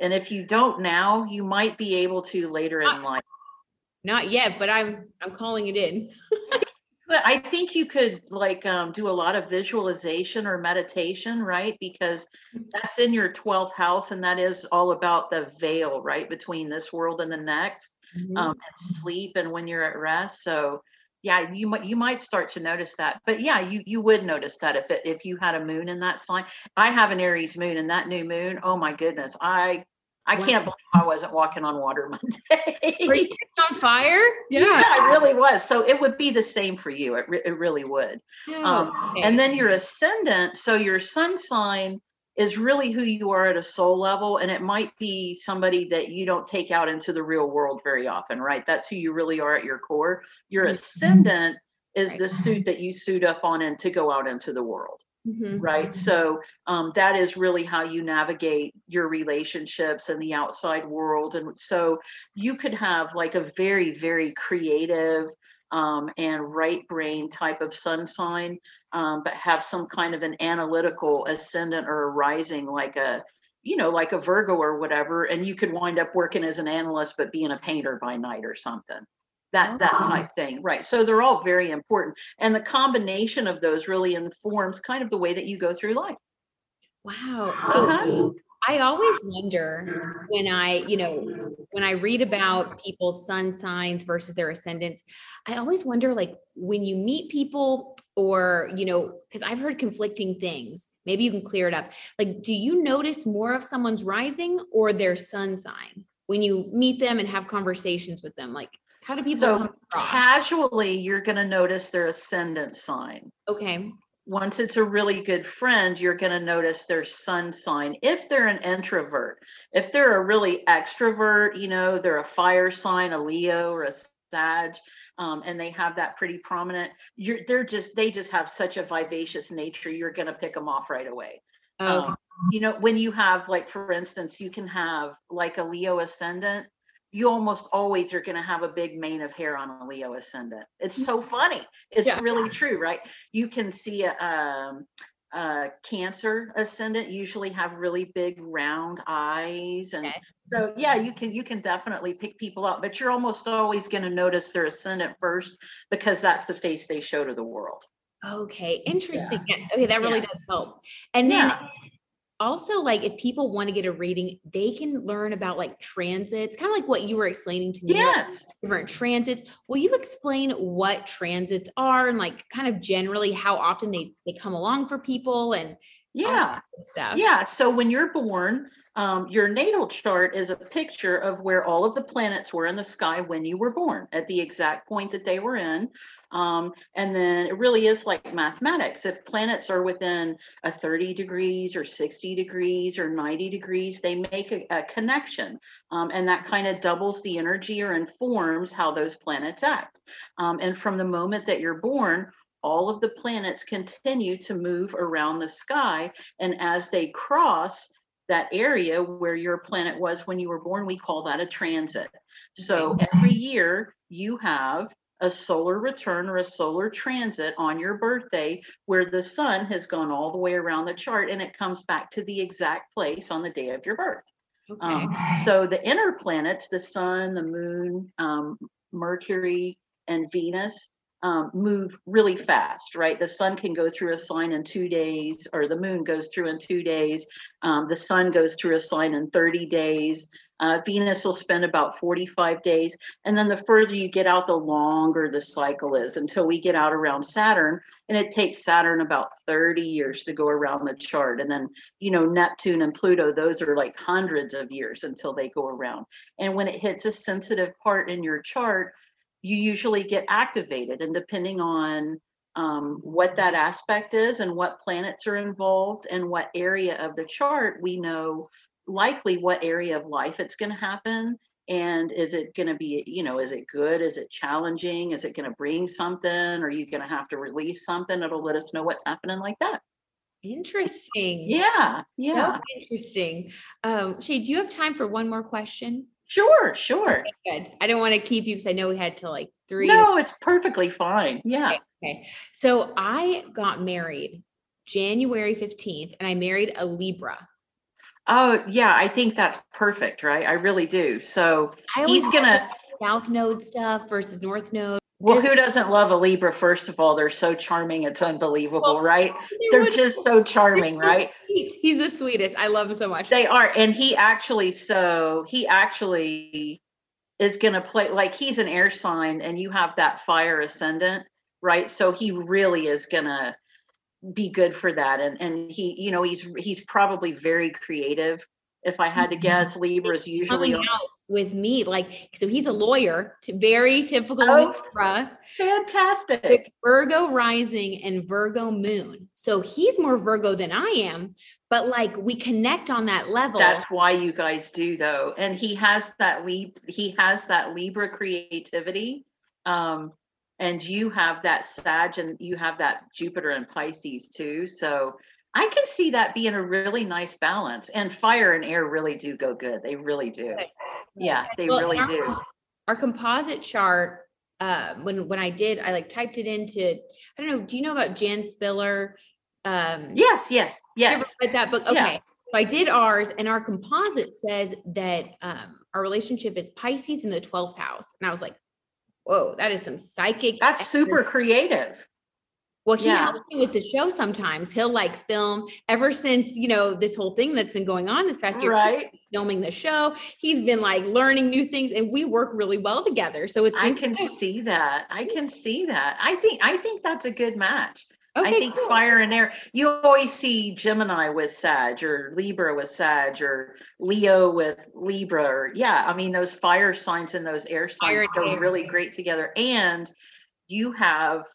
And if you don't now, you might be able to later in life. Not yet, but I'm I'm calling it in. *laughs* But I think you could like um, do a lot of visualization or meditation, right? Because that's in your 12th house, and that is all about the veil, right, between this world and the next, Mm-hmm. um, and sleep and when you're at rest. So, yeah, you might you might start to notice that. But yeah, you you would notice that if it, if you had a moon in that sign. I have an Aries moon, and that new moon, oh my goodness, I I Wow. can't believe I wasn't walking on water *laughs* Monday. Are you on fire? Yeah, I really was. So it would be the same for you. It, re- it really would. Um, Oh, okay. And then your ascendant, so your sun sign is really who you are at a soul level and it might be somebody that you don't take out into the real world very often right that's who you really are at your core your ascendant is the suit that you suit up on and to go out into the world Mhm. right so um, that is really how you navigate your relationships and the outside world and so you could have like a very very creative um, and right brain type of sun sign um, but have some kind of an analytical ascendant or a rising like a you know like a virgo or whatever and you could wind up working as an analyst but being a painter by night or something that that Oh. type thing right so they're all very important and the combination of those really informs kind of the way that you go through life Wow. So Uh-huh. I always wonder when I, you know, when I read about people's sun signs versus their ascendants, I always wonder like when you meet people or, you know, because I've heard conflicting things. Maybe you can clear it up. Like, do you notice more of someone's rising or their sun sign when you meet them and have conversations with them? Like, how do people so casually you're going to notice their ascendant sign okay. once it's a really good friend, you're going to notice their sun sign. If they're an introvert, if they're a really extrovert, you know, they're a fire sign, a Leo or a Sag, um, and they have that pretty prominent. You're they're just they just have such a vivacious nature. You're going to pick them off right away. Okay. Um, you know, when you have like, for instance, you can have like a Leo ascendant. You almost always are going to have a big mane of hair on a Leo ascendant. It's so funny. It's Yeah. really true, right? You can see a, um, a Cancer ascendant usually have really big round eyes, and Okay. so yeah, you can you can definitely pick people out. But you're almost always going to notice their ascendant first because that's the face they show to the world. Okay, interesting. Yeah, Okay, that really Yeah. does help. And then Yeah. Also, like, if people want to get a reading, they can learn about like transits, kind of like what you were explaining to me. like, Yes. different transits. Will you explain what transits are and like kind of generally how often they they come along for people and Yeah. stuff? Yeah. So when you're born, um, your natal chart is a picture of where all of the planets were in the sky when you were born at the exact point that they were in. Um, and then it really is like mathematics. If planets are within a 30 degrees or 60 degrees or 90 degrees, they make a, a connection. Um, and that kind of doubles the energy or informs how those planets act. Um, and from the moment that you're born, all of the planets continue to move around the sky. And as they cross that area where your planet was when you were born, we call that a transit. So every year you have a solar return or a solar transit on your birthday where the sun has gone all the way around the chart and it comes back to the exact place on the day of your birth. Okay. Um, so the inner planets, the sun, the moon, um, Mercury, and Venus, um, move really fast, right? The sun can go through a sign in two days, or the moon goes through in two days. Um, the sun goes through a sign in 30 days. Uh, Venus will spend about 45 days. And then the further you get out, the longer the cycle is until we get out around Saturn. And it takes Saturn about 30 years to go around the chart. And then, you know, Neptune and Pluto, those are like hundreds of years until they go around. And when it hits a sensitive part in your chart, you usually get activated. And depending on um, what that aspect is and what planets are involved and what area of the chart, we know likely what area of life it's going to happen. And is it going to be, you know, is it good? Is it challenging? Is it going to bring something? Are you going to have to release something? It'll let us know what's happening like that. Interesting. Yeah. Yeah. So interesting. Um, Shea, do you have time for one more question? Sure. Sure. Good. I don't want to keep you because I know we had to like three. No, it's perfectly fine. Yeah. Okay, okay. So I got married January 15th and I married a Libra. Oh, yeah. I think that's perfect, right? I really do. So he's going to, South Node stuff versus North Node. Well, who doesn't love a Libra? First of all, they're so charming. It's unbelievable, Well, right? They They're would- just so charming, so right? sweet. He's the sweetest. I love him so much. They are. And he actually, so he actually is going to play like he's an air sign and you have that fire ascendant, right? So he really is going to be good for that. And, and he, you know, he's, he's probably very creative. If I had to mm-hmm. guess, Libra is usually with me. Like, so he's a lawyer, very typical Oh. Libra, Fantastic. Virgo rising and Virgo moon. So he's more Virgo than I am, but like we connect on that level. That's why you guys do though. And he has that Lib he has that Libra creativity. Um and you have that Sag and you have that Jupiter and Pisces too. So I can see that being a really nice balance. And fire and air really do go good. They really do. Yeah, they Well, really and do. our- Our composite chart, uh, when when I did, I like typed it into. I don't know. Do you know about Jan Spiller? Um, Yes, yes, yes. read that book? Yeah. Okay. So I did ours, and our composite says that um, our relationship is Pisces in the twelfth house, and I was like, "Whoa, that is some psychic." That's super creative. Well, he Yeah. helps me with the show sometimes. He'll like film ever since, you know, this whole thing that's been going on this past year, Right. filming the show. He's been like learning new things and we work really well together. So it's I can see that. I can see that. I think I think that's a good match. okay, I think cool. fire and air. You always see Gemini with Sag or Libra with Sag or Leo with Libra. Or, yeah, I mean those fire signs and those air signs go air. really great together. And you have,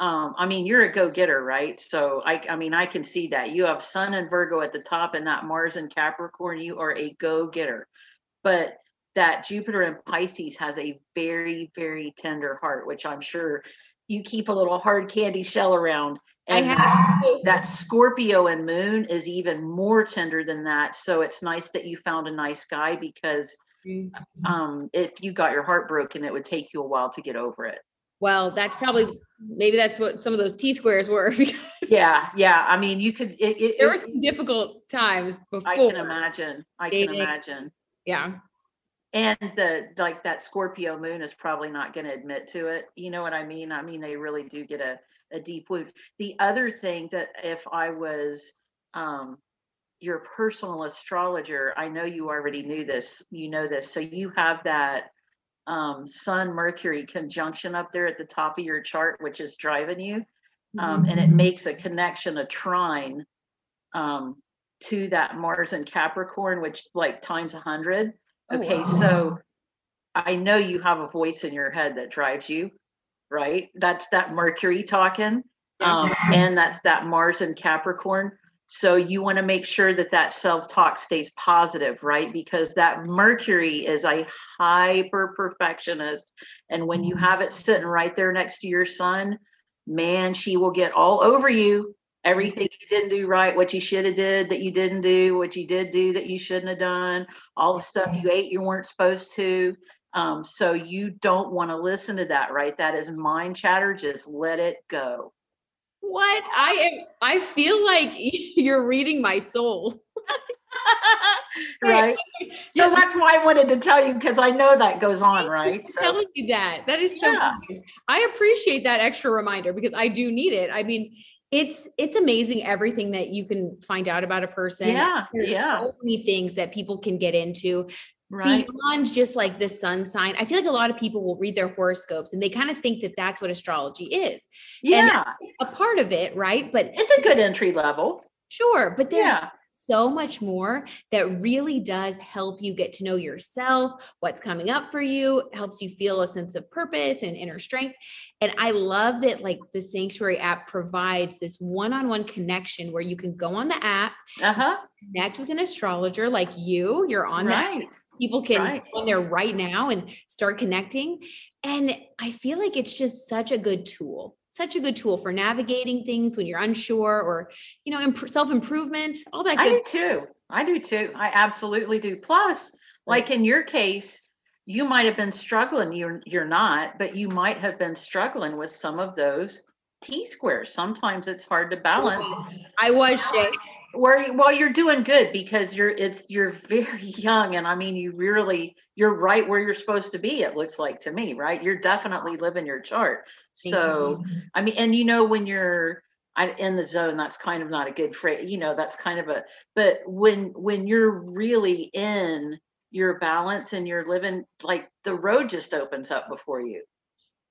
um, I mean, you're a go-getter, right? So I, I mean, I can see that you have Sun and Virgo at the top, and not Mars and Capricorn. You are a go-getter, but that Jupiter and Pisces has a very, very tender heart, which I'm sure you keep a little hard candy shell around. I And have that, Scorpio and Moon is even more tender than that. So it's nice that you found a nice guy because Mm. um, if you got your heart broken, it would take you a while to get over it. Well, that's probably maybe that's what some of those T squares were *laughs* because Yeah, yeah. I mean, you could. It, it, there were some difficult times before. I can imagine. I can imagine. Yeah. And the like that Scorpio moon is probably not going to admit to it. You know what I mean? I mean, they really do get a, a deep wound. The other thing that if I was um your personal astrologer, I know you already knew this, you know this. So you have that um Sun Mercury conjunction up there at the top of your chart, which is driving you. Um, and it makes a connection, a trine um to that Mars and Capricorn, which like times a hundred. Oh, Okay, wow. so I know you have a voice in your head that drives you, right? That's that Mercury talking. Um, and that's that Mars and Capricorn. So you want to make sure that that self-talk stays positive, right? Because that Mercury is a hyper perfectionist. And when you have it sitting right there next to your sun, man, she will get all over you. Everything you didn't do right, what you should have did that you didn't do, what you did do that you shouldn't have done, all the stuff you ate you weren't supposed to. Um, so you don't want to listen to that, right? That is mind chatter. Just let it go. What? I am I feel like *laughs* you're reading my soul. right. *laughs* Yeah. So that's why I wanted to tell you because I know that goes on, right? So telling you that. That is so Yeah. I appreciate that extra reminder because I do need it. I mean, it's it's amazing everything that you can find out about a person. yeah, There's yeah, so many things that people can get into right. beyond just like the sun sign. I feel like a lot of people will read their horoscopes and they kind of think that that's what astrology is. Yeah, A part of it, right? But it's a good entry level. sure, but there's Yeah, so much more that really does help you get to know yourself, what's coming up for you, helps you feel a sense of purpose and inner strength. And I love that like the Sanctuary app provides this one-on-one connection where you can go on the app, uh huh. connect with an astrologer like you, you're on that. People can Right. go on there right now and start connecting. And I feel like it's just such a good tool. Such a good tool for navigating things when you're unsure or, you know, imp- self improvement, all that I do too. I do too. I absolutely do. Plus, like in your case, you might have been struggling. You're you're not, but you might have been struggling with some of those T squares. Sometimes it's hard to balance. I was Shea. Where you- well, you're doing good because you're it's you're very *laughs* young, and I mean, you really you're right where you're supposed to be. It looks like to me, right? You're definitely living your chart. So, I mean, and you know when you're in the zone, that's kind of not a good phrase. You know, that's kind of a. But when when you're really in your balance and you're living like the road just opens up before you.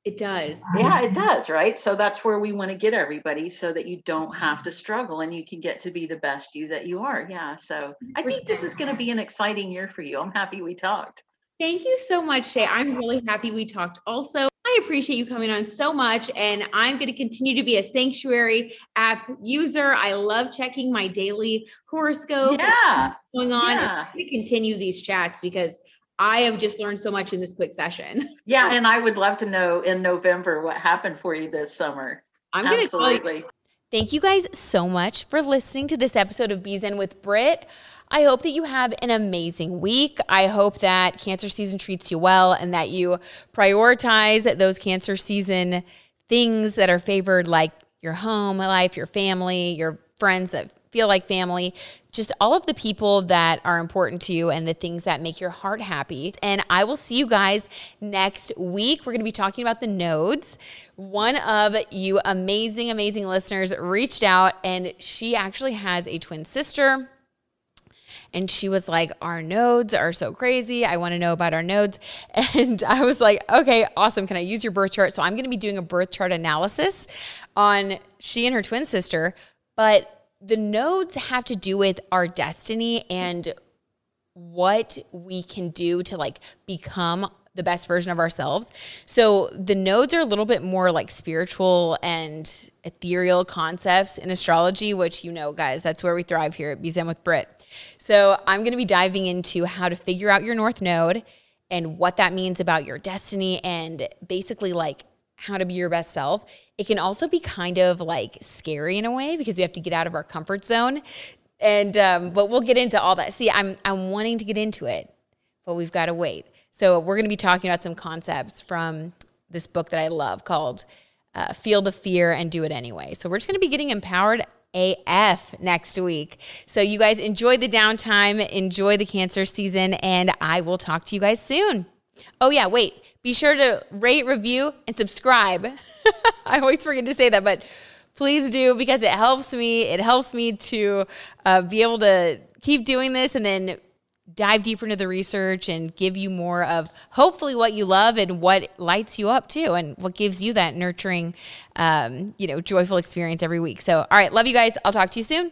It does. Yeah, it does, right? So that's where we want to get everybody so that you don't have mm-hmm. to struggle and you can get to be the best you that you are. Yeah. So I think this is going to be an exciting year for you. I'm happy we talked. Thank you so much, Shea. I'm really happy we talked also. I appreciate you coming on so much, and I'm going to continue to be a Sanctuary app user. I love checking my daily horoscope. Yeah. Going on. Yeah. To continue these chats because I have just learned so much in this quick session. *laughs* Yeah, and I would love to know in November what happened for you this summer. I'm going to Absolutely. Thank you guys so much for listening to this episode of Be Zen with Britt. I hope that you have an amazing week. I hope that cancer season treats you well and that you prioritize those cancer season things that are favored, like your home life, your family, your friends that feel like family, just all of the people that are important to you and the things that make your heart happy. And I will see you guys next week. We're going to be talking about the nodes. One of you amazing, amazing listeners reached out and she actually has a twin sister. And she was like, Our nodes are so crazy. I want to know about our nodes. *laughs* And I was like, Okay, awesome. Can I use your birth chart? So I'm going to be doing a birth chart analysis on she and her twin sister. But the nodes have to do with our destiny and what we can do to like become the best version of ourselves. So the nodes are a little bit more like spiritual and ethereal concepts in astrology, which you know, guys, that's where we thrive here at Be Zen with Brit. So I'm going to be diving into how to figure out your north node and what that means about your destiny and basically like how to be your best self. It can also be kind of like scary in a way because we have to get out of our comfort zone. And um, but we'll get into all that. See, I'm I'm wanting to get into it, but we've got to wait. So we're going to be talking about some concepts from this book that I love called uh, "Feel the Fear and Do It Anyway." So we're just going to be getting empowered AF next week. So you guys enjoy the downtime, enjoy the cancer season, and I will talk to you guys soon. Oh yeah, wait. Be sure to rate, review, and subscribe. *laughs* I always forget to say that, but please do because it helps me. It helps me to uh, be able to keep doing this and then dive deeper into the research and give you more of hopefully what you love and what lights you up too and what gives you that nurturing um, you know joyful experience every week so all right love you guys i'll talk to you soon